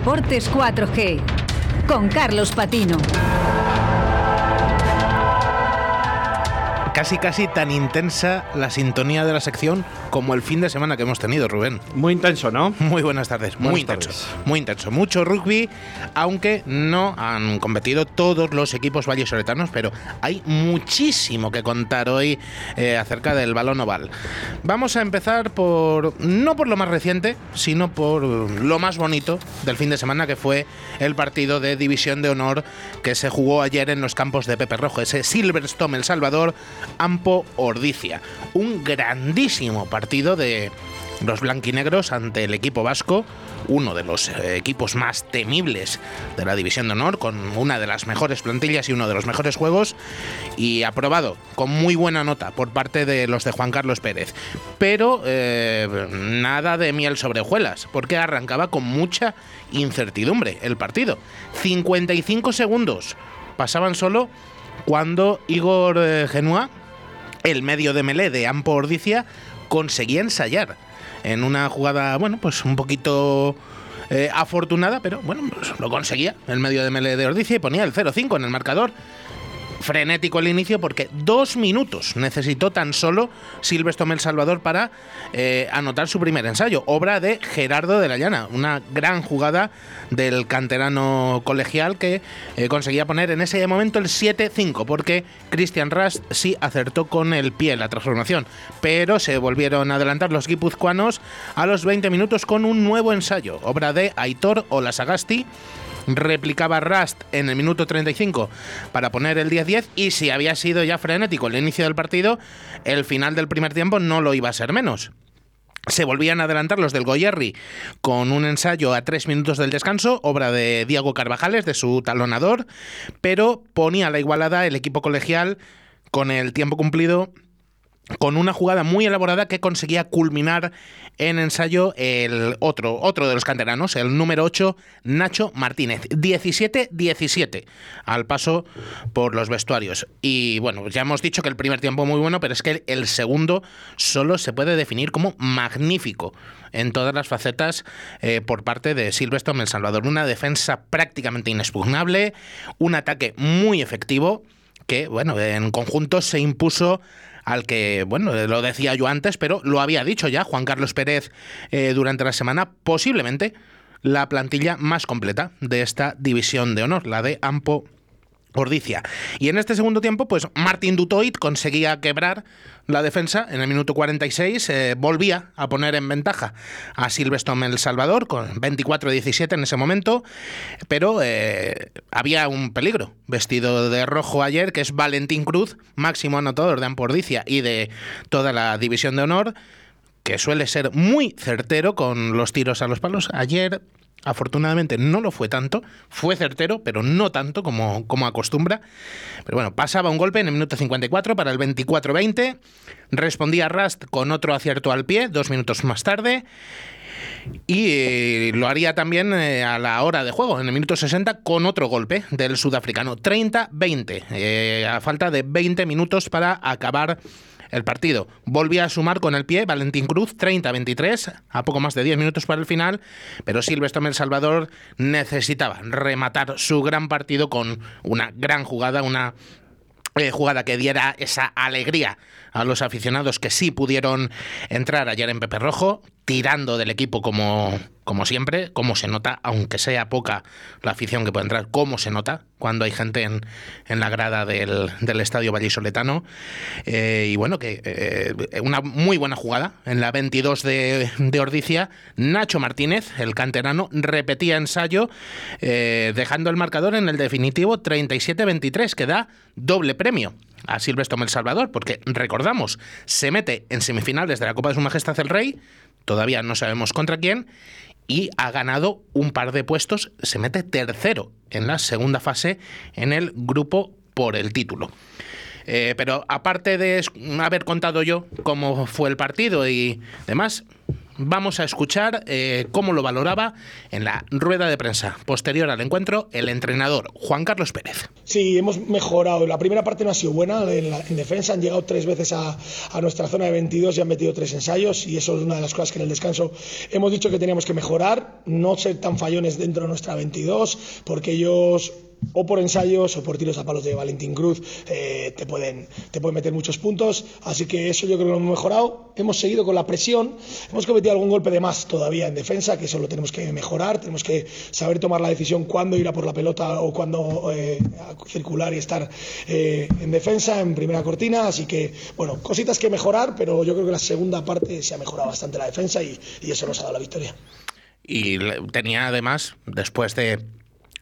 Deportes 4G con Carlos Patino. Casi, casi tan intensa la sintonía de la sección como el fin de semana que hemos tenido, Rubén. Muy intenso, ¿no? Muy buenas tardes. Muy intenso. Muy intenso. Mucho rugby, aunque no han competido todos los equipos vallesoletanos, pero hay muchísimo que contar hoy eh, acerca del balón oval. Vamos a empezar por, no por lo más reciente, sino por lo más bonito del fin de semana, que fue el partido de División de Honor que se jugó ayer en los campos de Pepe Rojo, ese Silverstone El Salvador, Ampo Ordicia. Un grandísimo partido de los blanquinegros ante el equipo vasco, uno de los eh, equipos más temibles de la División de Honor, con una de las mejores plantillas y uno de los mejores juegos, y aprobado con muy buena nota por parte de los de Juan Carlos Pérez. Pero eh, nada de miel sobre hojuelas, porque arrancaba con mucha incertidumbre el partido. 55 segundos pasaban solo cuando Igor eh, Genua, el medio de melé de Ampo Ordicia, conseguía ensayar en una jugada, bueno, pues un poquito eh, afortunada, pero bueno, pues lo conseguía el medio de melé de Ordicia y ponía el 0-5 en el marcador. Frenético el inicio porque dos minutos necesitó tan solo Silvestre El Salvador para eh, anotar su primer ensayo, obra de Gerardo de la Llana, una gran jugada del canterano colegial que eh, conseguía poner en ese momento el 7-5, porque Christian Rast sí acertó con el pie la transformación, pero se volvieron a adelantar los guipuzcoanos a los 20 minutos con un nuevo ensayo, obra de Aitor Olasagasti replicaba Rust en el minuto 35 para poner el 10-10 y si había sido ya frenético el inicio del partido, el final del primer tiempo no lo iba a ser menos. Se volvían a adelantar los del Goyerri con un ensayo a tres minutos del descanso, obra de Diego Carvajales, de su talonador, pero ponía la igualada el equipo colegial con el tiempo cumplido con una jugada muy elaborada que conseguía culminar en ensayo el otro, otro de los canteranos, el número 8, Nacho Martínez. 17-17 al paso por los vestuarios. Y bueno, ya hemos dicho que el primer tiempo muy bueno, pero es que el segundo solo se puede definir como magnífico en todas las facetas eh, por parte de Silvestre El Salvador. Una defensa prácticamente inexpugnable, un ataque muy efectivo que, bueno, en conjunto se impuso al que, bueno, lo decía yo antes, pero lo había dicho ya Juan Carlos Pérez eh, durante la semana, posiblemente la plantilla más completa de esta división de honor, la de Ampo Ordicia. Y en este segundo tiempo, pues Martin Dutoit conseguía quebrar la defensa en el minuto 46, eh, volvía a poner en ventaja a Silvestre El Salvador con 24-17 en ese momento, pero eh, había un peligro vestido de rojo ayer, que es Valentín Cruz, máximo anotador de Ampordicia y de toda la división de honor, que suele ser muy certero con los tiros a los palos. Ayer Afortunadamente no lo fue tanto, fue certero, pero no tanto como, como acostumbra. Pero bueno, pasaba un golpe en el minuto 54 para el 24-20, respondía Rust con otro acierto al pie, dos minutos más tarde. Y eh, lo haría también eh, a la hora de juego, en el minuto 60, con otro golpe del sudafricano. 30-20, eh, a falta de 20 minutos para acabar el partido. Volvía a sumar con el pie Valentín Cruz, 30-23, a poco más de 10 minutos para el final, pero Silvestre El Salvador necesitaba rematar su gran partido con una gran jugada, una eh, jugada que diera esa alegría a los aficionados que sí pudieron entrar ayer en Pepe Rojo, tirando del equipo como, como siempre, como se nota, aunque sea poca la afición que puede entrar, como se nota cuando hay gente en, en la grada del, del estadio vallisoletano. Eh, y bueno, que eh, una muy buena jugada en la 22 de, de Ordicia. Nacho Martínez, el canterano, repetía ensayo, eh, dejando el marcador en el definitivo 37-23, que da doble premio a Silvestre El Salvador, porque recordamos, se mete en semifinales de la Copa de Su Majestad el Rey, todavía no sabemos contra quién, y ha ganado un par de puestos, se mete tercero en la segunda fase en el grupo por el título. Eh, pero aparte de haber contado yo cómo fue el partido y demás, vamos a escuchar eh, cómo lo valoraba en la rueda de prensa posterior al encuentro el entrenador Juan Carlos Pérez. Sí, hemos mejorado. La primera parte no ha sido buena en, defensa. Han llegado tres veces a, a, nuestra zona de 22 y han metido tres ensayos. Y eso es una de las cosas que en el descanso hemos dicho que teníamos que mejorar. No ser tan fallones dentro de nuestra 22, porque ellos o por ensayos o por tiros a palos de Valentín Cruz eh, te, pueden, te meter muchos puntos. Así que eso yo creo que lo hemos mejorado. Hemos seguido con la presión. Hemos cometido algún golpe de más todavía en defensa, que eso lo tenemos que mejorar. Tenemos que saber tomar la decisión cuándo ir a por la pelota o cuándo eh, circular y estar eh, en defensa, en primera cortina. Así que, bueno, cositas que mejorar, pero yo creo que la segunda parte se ha mejorado bastante la defensa y, y eso nos ha dado la victoria. Y tenía además, después de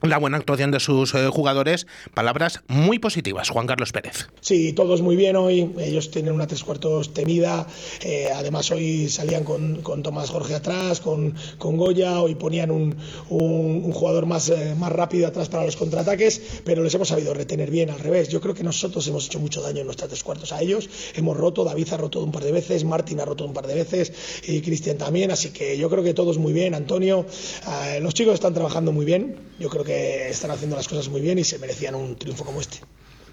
la buena actuación de sus eh, jugadores. Palabras muy positivas, Juan Carlos Pérez. Sí, todos muy bien hoy. Ellos tienen una tres cuartos temida. Eh, además, hoy salían con, Tomás Jorge atrás, con, con Goya. Hoy ponían un, un, jugador más, eh, más rápido atrás para los contraataques, pero les hemos sabido retener bien al revés. Yo creo que nosotros hemos hecho mucho daño en nuestras tres cuartos a ellos. Hemos roto, David ha roto un par de veces, Martín ha roto un par de veces y Cristian también. Así que yo creo que todos muy bien. Antonio, los chicos están trabajando muy bien. Yo creo que están haciendo las cosas muy bien y se merecían un triunfo como este.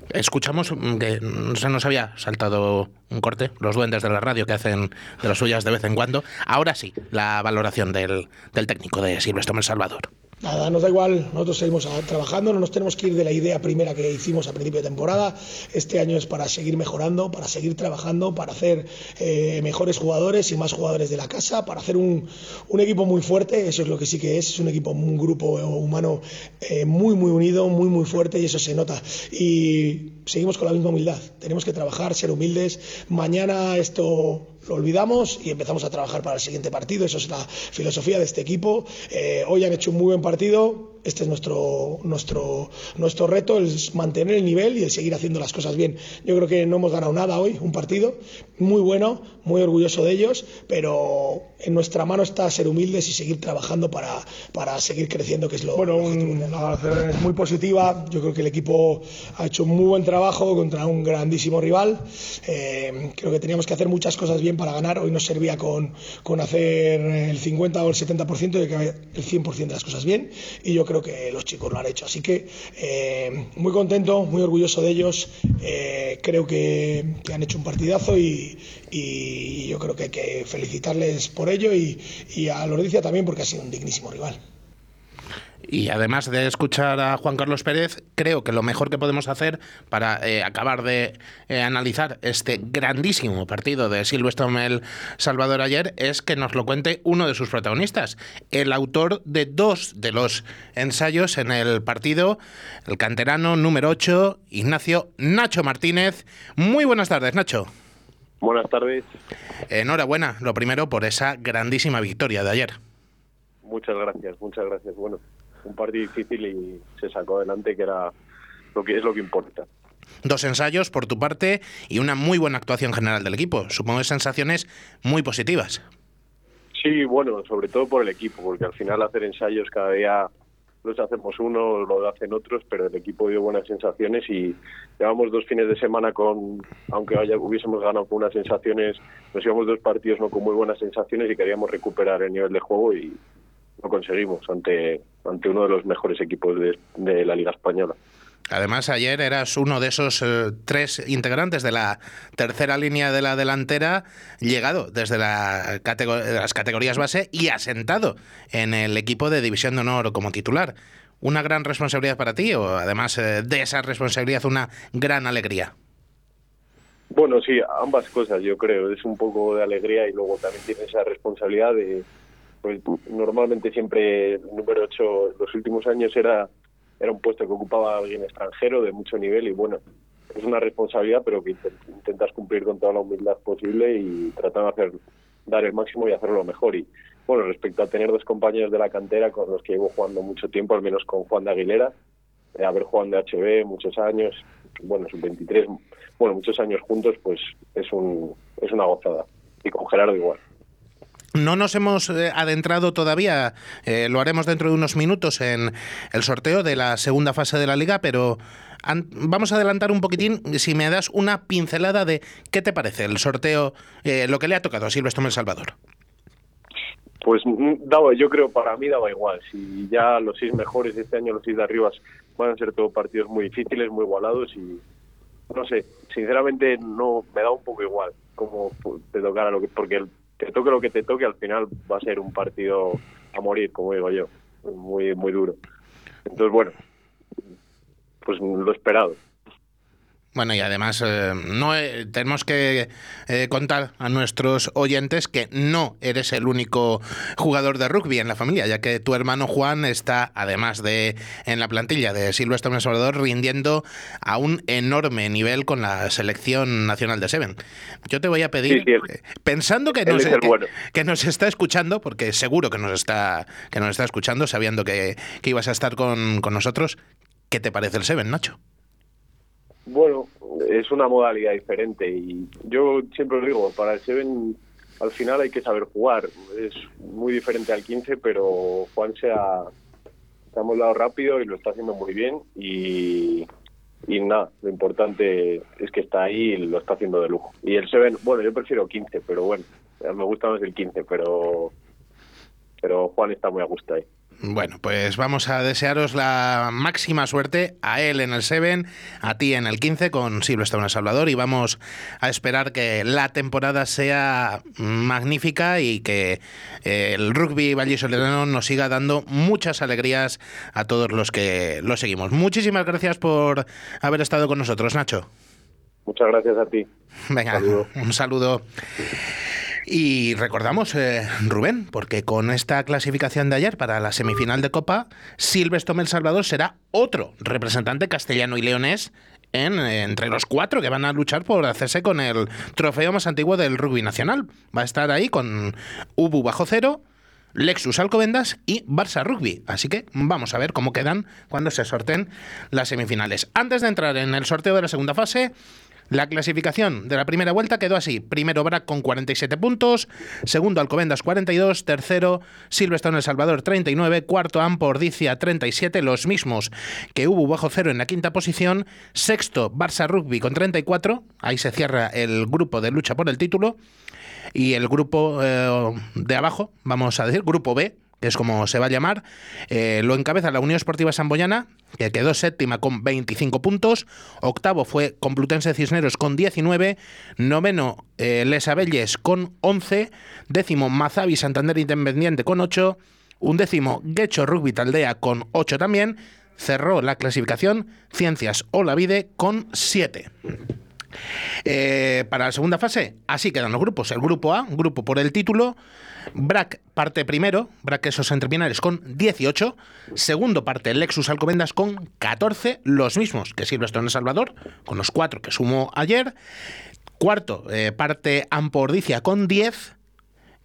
Escuchamos que se nos había saltado un corte, los duendes de la radio que hacen de las suyas de vez en cuando. Ahora sí, la valoración del, técnico de Silvestre Salvador. Nada, nos da igual, nosotros seguimos trabajando, no nos tenemos que ir de la idea primera que hicimos a principio de temporada. Este año es para seguir mejorando, para seguir trabajando, para hacer eh, mejores jugadores y más jugadores de la casa, para hacer un, equipo muy fuerte, eso es lo que sí que es, es un equipo, un grupo humano eh, muy, muy unido, muy, muy fuerte y eso se nota. Y seguimos con la misma humildad, tenemos que trabajar, ser humildes. Mañana esto lo olvidamos y empezamos a trabajar para el siguiente partido. Eso es la filosofía de este equipo. Eh, hoy han hecho un muy buen partido. Este es nuestro, nuestro, nuestro reto, el mantener el nivel y el seguir haciendo las cosas bien. Yo creo que no hemos ganado nada hoy, un partido muy bueno, muy orgulloso de ellos, pero en nuestra mano está ser humildes y seguir trabajando para, para seguir creciendo, que es lo Bueno, una es muy positiva. Yo creo que el equipo ha hecho un muy buen trabajo contra un grandísimo rival. Eh, creo que teníamos que hacer muchas cosas bien para ganar. Hoy nos servía con, con hacer el 50 o el 70% y que el 100% de las cosas bien. Y yo creo que los chicos lo han hecho. Así que eh, muy contento, muy orgulloso de ellos. Eh, creo que, han hecho un partidazo y, yo creo que hay que felicitarles por ello y, y a Lordicia también porque ha sido un dignísimo rival. Y además de escuchar a Juan Carlos Pérez, creo que lo mejor que podemos hacer para eh, acabar de eh, analizar este grandísimo partido de Silvestre Mel Salvador ayer es que nos lo cuente uno de sus protagonistas, el autor de dos de los ensayos en el partido, el canterano número 8, Ignacio Nacho Martínez. Muy buenas tardes, Nacho. Buenas tardes. Enhorabuena, lo primero, por esa grandísima victoria de ayer. Muchas gracias, muchas gracias. Bueno, un partido difícil y se sacó adelante, que era lo que es lo que importa. Dos ensayos por tu parte y una muy buena actuación general del equipo. Supongo que sensaciones muy positivas. Sí, bueno, sobre todo por el equipo, porque al final hacer ensayos cada día los hacemos uno, lo hacen otros, pero el equipo dio buenas sensaciones y llevamos dos fines de semana con, aunque haya, hubiésemos ganado con unas sensaciones, nos llevamos dos partidos no con muy buenas sensaciones y queríamos recuperar el nivel de juego y, lo conseguimos ante, ante uno de los mejores equipos de, la Liga Española. Además, ayer eras uno de esos eh, tres integrantes de la tercera línea de la delantera, llegado desde la las categorías base y asentado en el equipo de División de Honor como titular. ¿Una gran responsabilidad para ti o además eh, de esa responsabilidad una gran alegría? Bueno, sí, ambas cosas yo creo. Es un poco de alegría y luego también tiene esa responsabilidad de, pues normalmente siempre el número 8 los últimos años era, era un puesto que ocupaba alguien extranjero de mucho nivel y bueno, es una responsabilidad pero que intentas cumplir con toda la humildad posible y tratar de hacer dar el máximo y hacerlo mejor y bueno, respecto a tener dos compañeros de la cantera con los que llevo jugando mucho tiempo, al menos con Juan de Aguilera, haber jugado de HB muchos años, bueno, sus 23, bueno, muchos años juntos, pues es un es una gozada y con Gerardo igual. No nos hemos eh, adentrado todavía, eh, lo haremos dentro de unos minutos en el sorteo de la segunda fase de la liga, pero vamos a adelantar un poquitín si me das una pincelada de qué te parece el sorteo, eh, lo que le ha tocado a Silvestre El Salvador. Pues mm, daba, yo creo para mí daba igual. Si ya los seis mejores este año, los seis de arriba, van a ser todos partidos muy difíciles, muy igualados y no sé, sinceramente no me da un poco igual como te tocara lo que, porque el, te toque lo que te toque, al final va a ser un partido a morir, como digo yo, muy, muy duro. Entonces, bueno, pues lo esperado. Bueno, y además eh, no eh, tenemos que eh, contar a nuestros oyentes que no eres el único jugador de rugby en la familia, ya que tu hermano Juan está, además de en la plantilla de Silvestre Salvador, rindiendo a un enorme nivel con la selección nacional de Seven. Yo te voy a pedir, pensando que nos, que, nos está escuchando, porque seguro que nos está, que nos está escuchando, sabiendo que, que ibas a estar con, con nosotros, ¿qué te parece el Seven, Nacho? Bueno, es una modalidad diferente y yo siempre lo digo, para el Seven al final hay que saber jugar. Es muy diferente al 15, pero Juan se ha, se ha rápido y lo está haciendo muy bien y, y nada, lo importante es que está ahí y lo está haciendo de lujo. Y el Seven, bueno, yo prefiero 15, pero bueno, me gusta más el 15, pero, pero Juan está muy a gusto ahí. Bueno, pues vamos a desearos la máxima suerte a él en el 7, a ti en el 15 con Silvestre Salvador y vamos a esperar que la temporada sea magnífica y que eh, el rugby vallisoletano nos siga dando muchas alegrías a todos los que lo seguimos. Muchísimas gracias por haber estado con nosotros, Nacho. Muchas gracias a ti. Venga, un saludo. Y recordamos, eh, Rubén, porque con esta clasificación de ayer para la semifinal de Copa, Silvestre El Salvador será otro representante castellano y leonés en, entre los cuatro que van a luchar por hacerse con el trofeo más antiguo del rugby nacional. Va a estar ahí con Ubu bajo cero, Lexus Alcobendas y Barça Rugby. Así que vamos a ver cómo quedan cuando se sorten las semifinales. Antes de entrar en el sorteo de la segunda fase, la clasificación de la primera vuelta quedó así. Primero Brac con 47 puntos, segundo Alcobendas 42, tercero Silverstone El Salvador 39, cuarto Ampordicia 37, los mismos que hubo bajo cero en la quinta posición, sexto Barça Rugby con 34, ahí se cierra el grupo de lucha por el título, y el grupo eh, de abajo, vamos a decir, grupo B, que es como se va a llamar, eh, lo encabeza la Unión Esportiva Samboyana, que quedó séptima con 25 puntos, octavo fue Complutense Cisneros con 19, noveno eh, Les Abelles con 11, décimo Mazavi Santander Independiente con 8, undécimo Guecho Rugby Taldea con 8 también, cerró la clasificación Ciencias Olavide con 7. Eh, para la segunda fase, así quedan los grupos. El grupo A, grupo por el título, Brac parte primero, Brac esos entrepinares con 18. Segundo parte Lexus Alcobendas con 14, los mismos que Silvestre en El Salvador, con los cuatro que sumó ayer. Cuarto eh, parte Ampordicia con 10.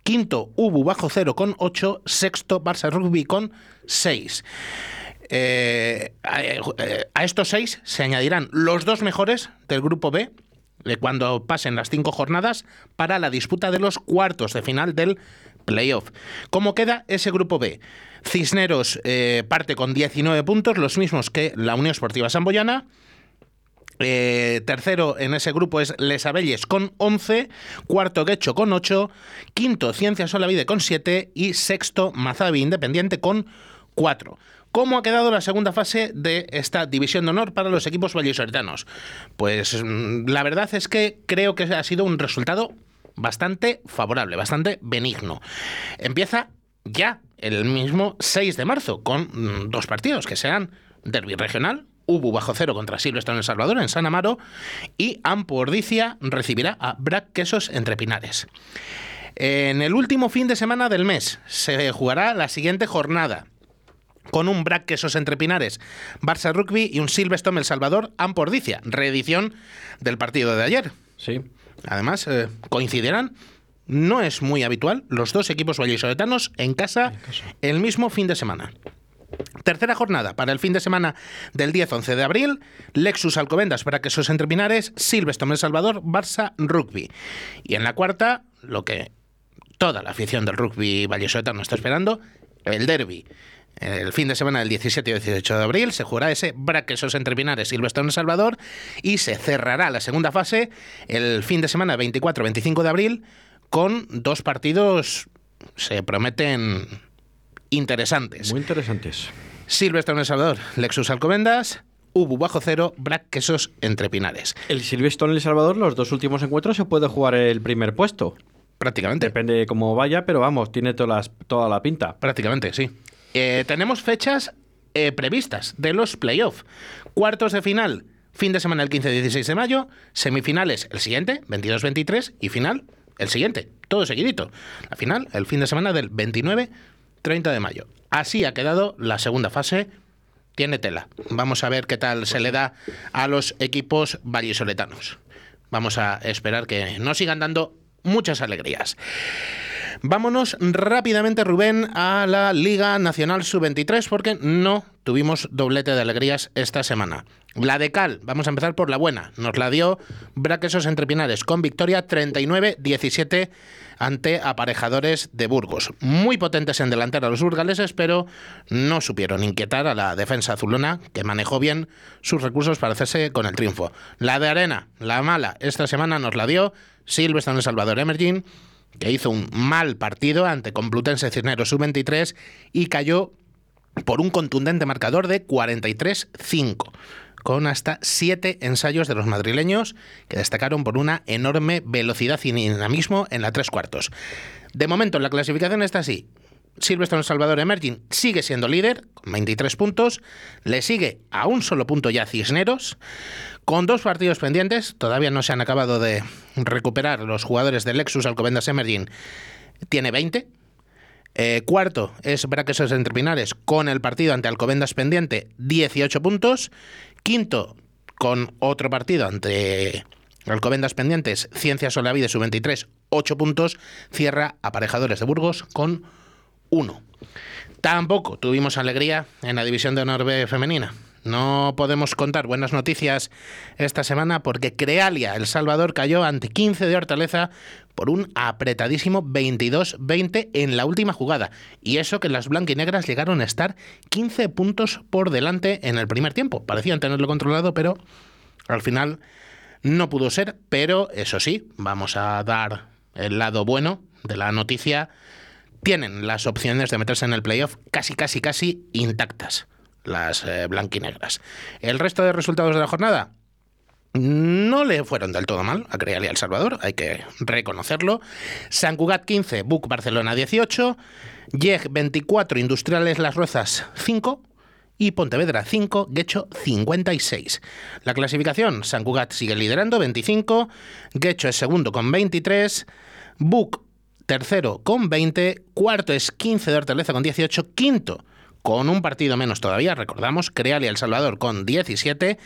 Quinto, Ubu bajo cero con 8. Sexto, Barça Rugby con 6. Eh, eh, a, estos seis se añadirán los dos mejores del grupo B de cuando pasen las cinco jornadas para la disputa de los cuartos de final del playoff. ¿Cómo queda ese grupo B? Cisneros eh, parte con 19 puntos, los mismos que la Unión Esportiva Samboyana. Eh, tercero en ese grupo es Les Abelles con 11, cuarto Guecho con 8, quinto Ciencias Olavide con 7 y sexto Mazavi Independiente con 4. ¿Cómo ha quedado la segunda fase de esta división de honor para los equipos vallisoletanos? Pues mm, la verdad es que creo que ha sido un resultado bastante favorable, bastante benigno. Empieza ya el mismo 6 de marzo con mm, dos partidos que sean Derby Regional, Ubu bajo cero contra Silvestre en El Salvador, en San Amaro, y Ampordicia recibirá a Brac Quesos entre Pinares. En el último fin de semana del mes se jugará la siguiente jornada con un Brac Quesos entre Pinares, Barça Rugby y un Silvestre El Salvador, Ampordicia, reedición del partido de ayer. Sí. Además, eh, coincidirán. No es muy habitual los dos equipos vallisoletanos en casa, el mismo fin de semana. Tercera jornada para el fin de semana del 10-11 de abril, Lexus Alcobendas para que sus entrepinares, Silvestre El Salvador, Barça Rugby. Y en la cuarta, lo que toda la afición del rugby vallisoletano está esperando, el derby el fin de semana del 17 y 18 de abril se jugará ese Braquesos entre Pinares Silvestre en Salvador y se cerrará la segunda fase el fin de semana 24-25 de abril con dos partidos se prometen interesantes. Muy interesantes. Silvestre en El Salvador, Lexus Alcobendas, Ubu bajo cero, Brack Quesos entre Pinares. El Silvestre en El Salvador, los dos últimos encuentros se puede jugar el primer puesto. Prácticamente. Depende de cómo vaya, pero vamos, tiene todas toda la pinta. Prácticamente, sí. Eh, tenemos fechas eh, previstas de los playoffs. Cuartos de final, fin de semana el 15-16 de mayo, semifinales el siguiente, 22-23, y final el siguiente, todo seguidito. La final, el fin de semana del 29-30 de mayo. Así ha quedado la segunda fase. Tiene tela. Vamos a ver qué tal se le da a los equipos vallisoletanos. Vamos a esperar que nos sigan dando muchas alegrías. Vámonos rápidamente, Rubén, a la Liga Nacional Sub-23 porque no tuvimos doblete de alegrías esta semana. La de Cal, vamos a empezar por la buena. Nos la dio Braquesos Entrepinares con victoria 39-17 ante aparejadores de Burgos. Muy potentes en delantera los burgaleses, pero no supieron inquietar a la defensa azulona, que manejó bien sus recursos para hacerse con el triunfo. La de Arena, la mala, esta semana nos la dio Silvestre en Salvador Emerging que hizo un mal partido ante Complutense Cisneros sub-23 y cayó por un contundente marcador de 43-5 con hasta siete ensayos de los madrileños que destacaron por una enorme velocidad y dinamismo en la tres cuartos. De momento la clasificación está así. Silvestre en Salvador Emerging sigue siendo líder con 23 puntos, le sigue a un solo punto ya Cisneros, con dos partidos pendientes, todavía no se han acabado de recuperar los jugadores de Lexus Alcobendas Emerging, tiene 20. Eh, cuarto es Braquesos Entrepinares con el partido ante Alcobendas pendiente, 18 puntos. Quinto, con otro partido ante Alcobendas pendientes, Ciencias Solavide sub-23, 8 puntos. Cierra Aparejadores de Burgos con 1. Tampoco tuvimos alegría en la división de honor B femenina. No podemos contar buenas noticias esta semana porque Crealia, El Salvador, cayó ante 15 de Hortaleza por un apretadísimo 22-20 en la última jugada. Y eso que las blanquinegras llegaron a estar 15 puntos por delante en el primer tiempo. Parecían tenerlo controlado, pero al final no pudo ser. Pero eso sí, vamos a dar el lado bueno de la noticia. Tienen las opciones de meterse en el playoff casi, casi, casi intactas las eh, blanquinegras. El resto de resultados de la jornada no le fueron del todo mal a Creal y El Salvador, hay que reconocerlo. San Cugat 15, Buc Barcelona 18, YEG 24, Industriales Las Rozas 5 y Pontevedra 5, Guecho 56. La clasificación, San Cugat sigue liderando 25, Guecho es segundo con 23, Buc tercero con 20, cuarto es 15 de Hortaleza con 18, quinto con un partido menos todavía, recordamos, Creal y El Salvador con 17,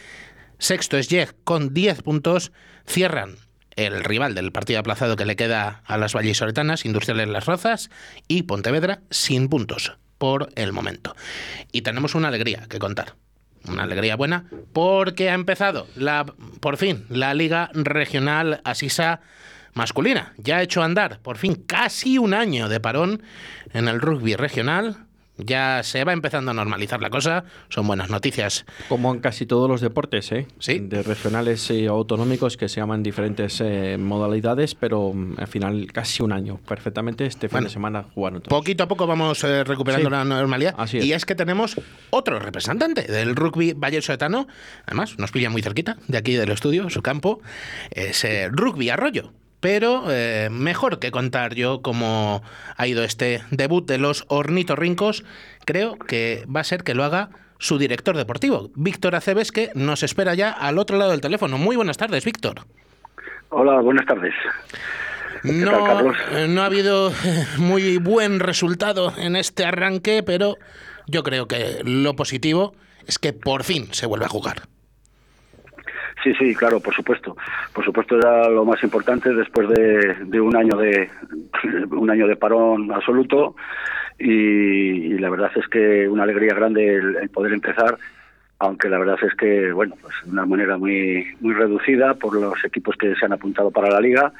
sexto es YEG con 10 puntos, cierran el rival del partido aplazado que le queda a las vallisoletanas, Industriales Las Rozas y Pontevedra sin puntos por el momento. Y tenemos una alegría que contar. Una alegría buena porque ha empezado la por fin la Liga Regional Asisa masculina. Ya ha hecho andar por fin casi un año de parón en el rugby regional ya se va empezando a normalizar la cosa, son buenas noticias. Como en casi todos los deportes, ¿eh? Sí. De regionales y autonómicos que se llaman diferentes eh, modalidades, pero mm, al final casi un año, perfectamente este fin Bueno, de semana jugaron todos. Poquito a poco vamos eh, recuperando Sí. la normalidad. Así es. Y es que tenemos otro representante del rugby Valle Soetano. Además, nos pilla muy cerquita de aquí del estudio, su campo. Es eh, Rugby Arroyo. Pero eh, mejor que contar yo cómo ha ido este debut de los ornitorrincos, creo que va a ser que lo haga su director deportivo, Víctor Aceves, que nos espera ya al otro lado del teléfono. Muy buenas tardes, Víctor. Hola, buenas tardes. No, tal, Carlos? eh, no ha habido eh, muy buen resultado en este arranque, pero yo creo que lo positivo es que por fin se vuelve a jugar. Sí, sí, claro, por supuesto. Por supuesto era lo más importante después de, un año de un año de parón absoluto y, la verdad es que una alegría grande el, poder empezar, aunque la verdad es que bueno, pues de una manera muy muy reducida por los equipos que se han apuntado para la liga,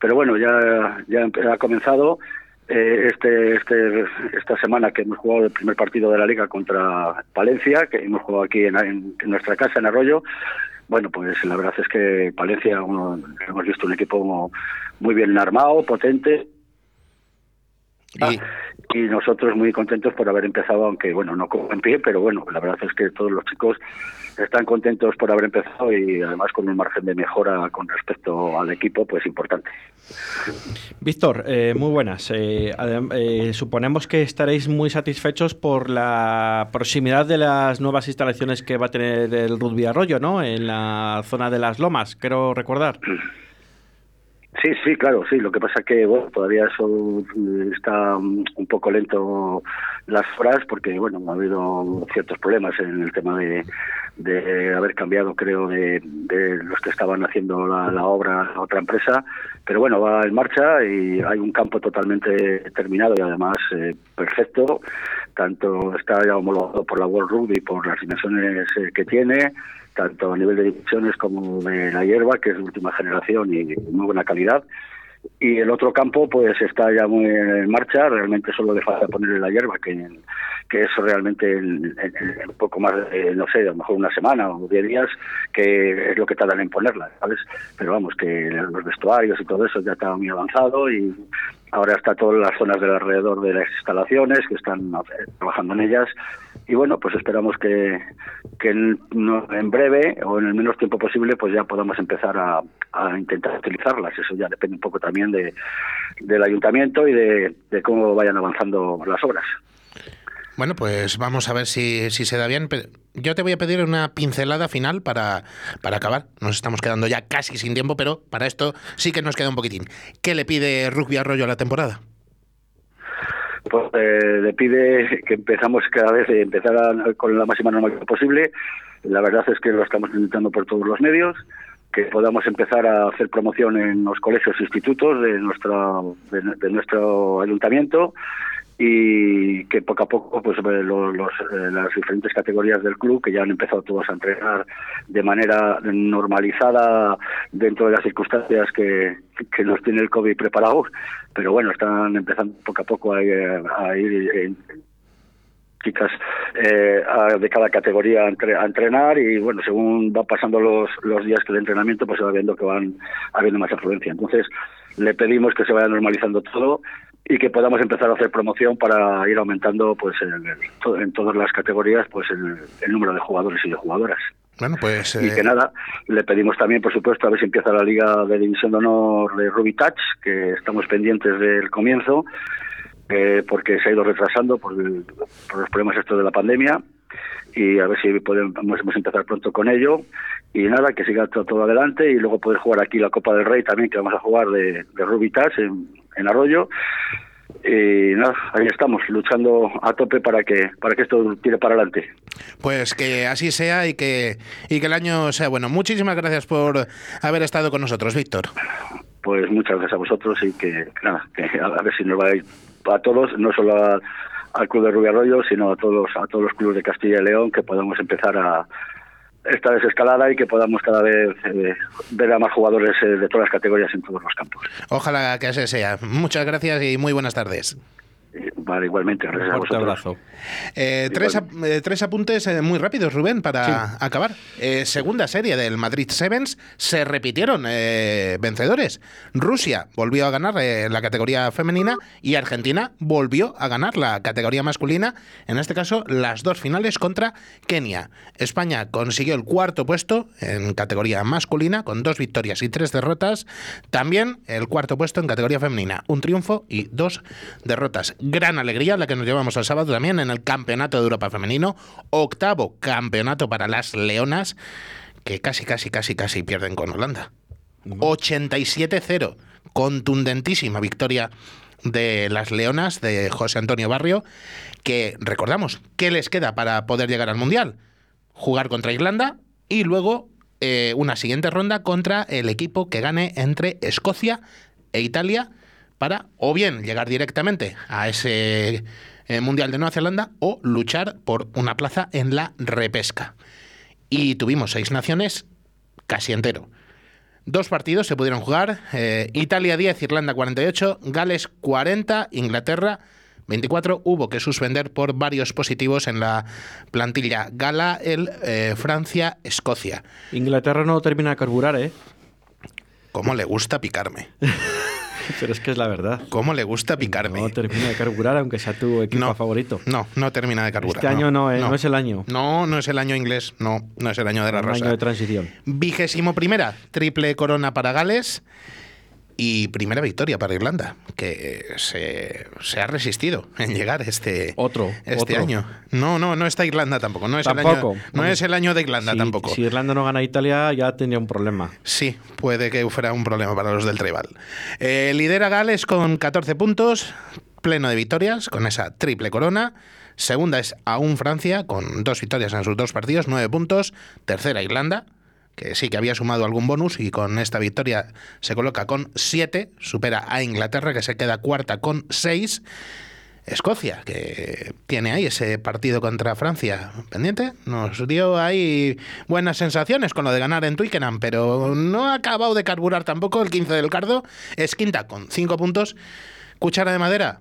pero bueno ya ya ha comenzado eh, este, este, esta semana que hemos jugado el primer partido de la liga contra Palencia, que hemos jugado aquí en nuestra casa, en Arroyo. Bueno, pues la verdad es que Palencia uno- hemos visto un equipo muy bien armado, potente. Y- y nosotros muy contentos por haber empezado, aunque bueno, no en pie, pero bueno, la verdad es que todos los chicos están contentos por haber empezado y además con un margen de mejora con respecto al equipo, pues importante. Víctor, eh, muy buenas. Eh, eh, suponemos que estaréis muy satisfechos por la proximidad de las nuevas instalaciones que va a tener el Rugby Arroyo, ¿no? En la zona de las Lomas, quiero recordar. Sí, sí, claro, sí. Lo que pasa que bueno, todavía mm, está un poco lento las horas porque bueno, ha habido ciertos problemas en el tema de, de haber cambiado, creo, de, de los que estaban haciendo la, la obra a otra empresa. Pero bueno, va en marcha y hay un campo totalmente terminado y además eh, perfecto. Tanto está ya homologado por la World Rugby por las dimensiones eh, que tiene tanto a nivel de dimensiones como de la hierba, que es de última generación y muy buena calidad. Y el otro campo, pues está ya muy en marcha, realmente solo le falta ponerle la hierba, que, que es realmente en, poco más, no sé, a lo mejor una semana o diez días, que es lo que tardan en ponerla, ¿sabes? Pero vamos, que los vestuarios y todo eso ya está muy avanzado y ahora está todas las zonas del alrededor de las instalaciones que están trabajando en ellas. Y bueno pues esperamos que, que en, en breve o en el menos tiempo posible pues ya podamos empezar a, a intentar utilizarlas. Eso ya depende un poco también de del ayuntamiento y de cómo vayan avanzando las obras Bueno, pues vamos a ver si, se da bien. Yo te voy a pedir una pincelada final para, para acabar. Nos estamos quedando ya casi sin tiempo, pero para esto sí que nos queda un poquitín. ¿Qué le pide Rugby Arroyo a la temporada? pues eh, le pide que empezamos cada vez eh, empezar a- con la máxima normalidad posible. La verdad es que lo estamos intentando por todos los medios, que podamos empezar a hacer promoción en los colegios e institutos de, nuestra, de nuestro ayuntamiento y que poco a poco pues eh, los, los, eh, las diferentes categorías del club que ya han empezado todos a entrenar de manera normalizada dentro de las circunstancias que, que nos tiene el COVID preparados pero bueno están empezando poco a poco a, a ir en- chicas eh, de cada categoría a, entre- a entrenar y bueno según van pasando los, los días de entrenamiento pues se va viendo que van habiendo más afluencia. Entonces le pedimos que se vaya normalizando todo y que podamos empezar a hacer promoción para ir aumentando pues en, en- en todas las categorías pues el, el número de jugadores y de jugadoras Bueno, pues... y eh, que nada, le pedimos también, por supuesto, a ver si empieza la Liga de División de Honor de Ruby Touch, que estamos pendientes del comienzo, eh, porque se ha ido retrasando por, el- por los problemas estos de la pandemia, y a ver si podemos podemos empezar pronto con ello. Y nada, que siga todo, todo adelante y luego poder jugar aquí la Copa del Rey también, que vamos a jugar de, de Ruby Touch en, en Arroyo. Y nada, ahí estamos, luchando a tope para que, para que esto tire para adelante. Pues que así sea y que, y que el año sea bueno. Muchísimas gracias por haber estado con nosotros, Víctor. pues muchas gracias a vosotros y que nada, que a, ver si nos va a ir a todos, no solo a- al Club de Rubio Arroyo, sino a todos a todos los clubes de Castilla y León, que podamos empezar a esta desescalada y que podamos cada vez eh, ver a más jugadores eh, de todas las categorías en todos los campos. Ojalá que así sea. Muchas gracias y muy buenas tardes. Eh, Vale, igualmente, gracias vosotros. abrazo. Eh, tres, ap- eh, tres apuntes eh, muy rápidos, Rubén, para acabar. Eh, segunda serie del Madrid Sevens. Se repitieron eh, vencedores. Rusia volvió a ganar eh, la categoría femenina y Argentina volvió a ganar la categoría masculina. En este caso, las dos finales contra Kenia. España consiguió el cuarto puesto en categoría masculina con dos victorias y tres derrotas. También el cuarto puesto en categoría femenina. Un triunfo y dos derrotas. Gran alegría la que nos llevamos el sábado también en el Campeonato de Europa Femenino. Octavo campeonato para las Leonas, que casi, casi, casi, casi pierden con Holanda. 87-0. Contundentísima victoria de las Leonas de José Antonio Barrio, que recordamos, ¿qué les queda para poder llegar al Mundial? Jugar contra Irlanda y luego eh, una siguiente ronda contra el equipo que gane entre Escocia e Italia para o bien llegar directamente a ese eh, Mundial de Nueva Zelanda o luchar por una plaza en la repesca. Y tuvimos seis naciones casi entero. Dos partidos se pudieron jugar. eh, Italia 10, Irlanda 48, Gales 40, Inglaterra 24. Hubo que suspender por varios positivos en la plantilla gala el eh, Francia-Escocia. Inglaterra no termina de carburar, ¿eh? ¿Cómo le gusta picarme? Pero es que es la verdad. ¿Cómo le gusta picarme? No termina de carburar, aunque sea tu equipo No. favorito. No, no termina de carburar. Este año no, eh, no es el año. No, no es el año inglés. No, no es el año de la Un rosa. año de transición. Vigésimo primera, triple corona para Gales y primera victoria para Irlanda, que se, se ha resistido en llegar este, Otro, este otro. año. No, no, no está Irlanda tampoco. No es, Tampoco. El, año, no es el año de Irlanda Si- tampoco. Si Irlanda no gana a Italia, ya tendría un problema. Sí, puede que fuera un problema para los del Tribal. Eh, lidera Gales con 14 puntos, pleno de victorias, con esa triple corona. Segunda es aún Francia, con dos victorias en sus dos partidos, nueve puntos. Tercera Irlanda, que sí que había sumado algún bonus y con esta victoria se coloca con siete. Supera a Inglaterra, que se queda cuarta con seis. Escocia, que tiene ahí ese partido contra Francia pendiente, nos dio ahí buenas sensaciones con lo de ganar en Twickenham, pero no ha acabado de carburar tampoco el 15 del Cardo. Es quinta con cinco puntos. Cuchara de madera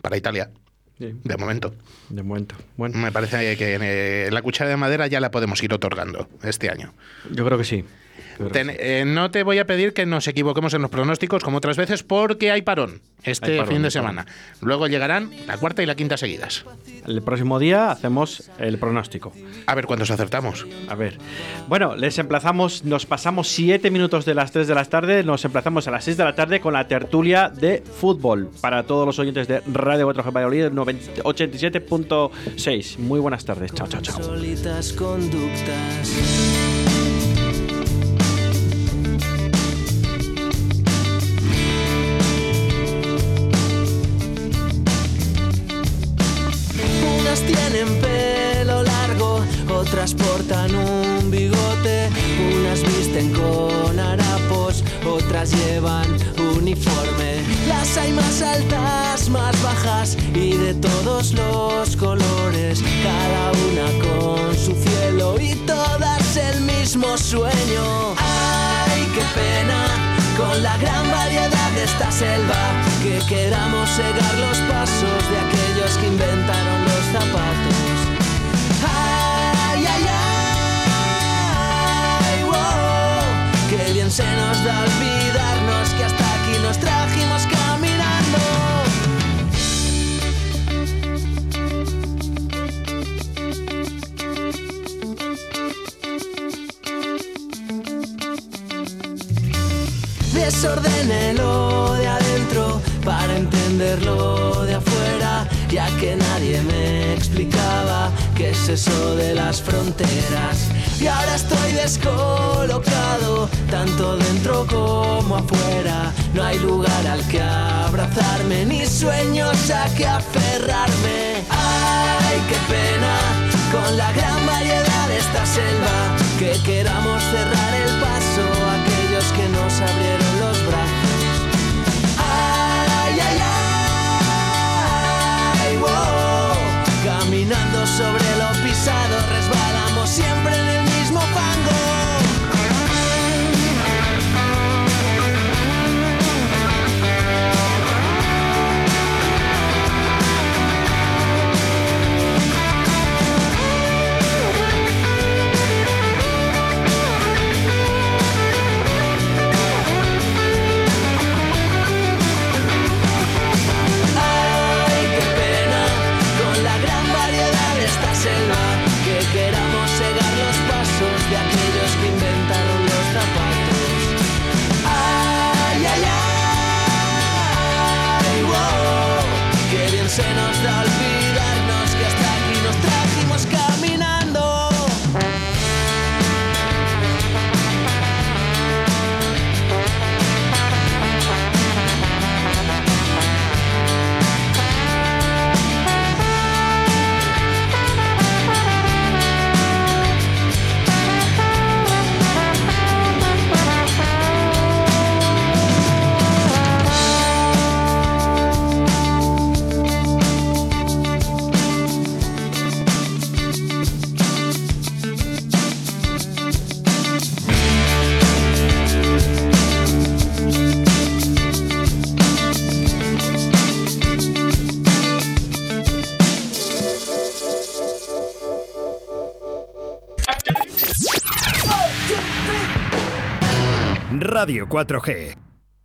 para Italia, Sí, de momento. de momento. Bueno, Me parece que eh, la cuchara de madera ya la podemos ir otorgando este año. yo creo que sí. Ten- eh, no te voy a pedir que nos equivoquemos en los pronósticos como otras veces porque hay parón este Hay parón, fin de semana. Luego llegarán la cuarta y la quinta seguidas. El próximo día hacemos el pronóstico. A ver cuántos acertamos. A ver. Bueno, les emplazamos, nos pasamos 7 minutos de las 3 de la tarde, nos emplazamos a las 6 de la tarde con la tertulia de fútbol para todos los oyentes de Radio 4G Valladolid 90 87.6. Muy buenas tardes. Chao, chao, chao. Portan un bigote, unas visten con harapos, otras llevan uniforme. Las hay más altas, más bajas y de todos los colores, cada una con su cielo y todas el mismo sueño. ¡Ay, qué pena! Con la gran variedad de esta selva, que queramos cegar los pasos de aquellos que inventaron los zapatos. Wow, ¡Qué bien se nos da olvidarnos que hasta aquí nos trajimos caminando! Desordénelo de adentro para entenderlo de afuera, ya que nadie me explicaba qué es eso de las fronteras. Y ahora estoy descolocado, tanto dentro como afuera. No hay lugar al que abrazarme, ni sueños a que aferrarme. ¡Ay, qué pena! Radio 4G.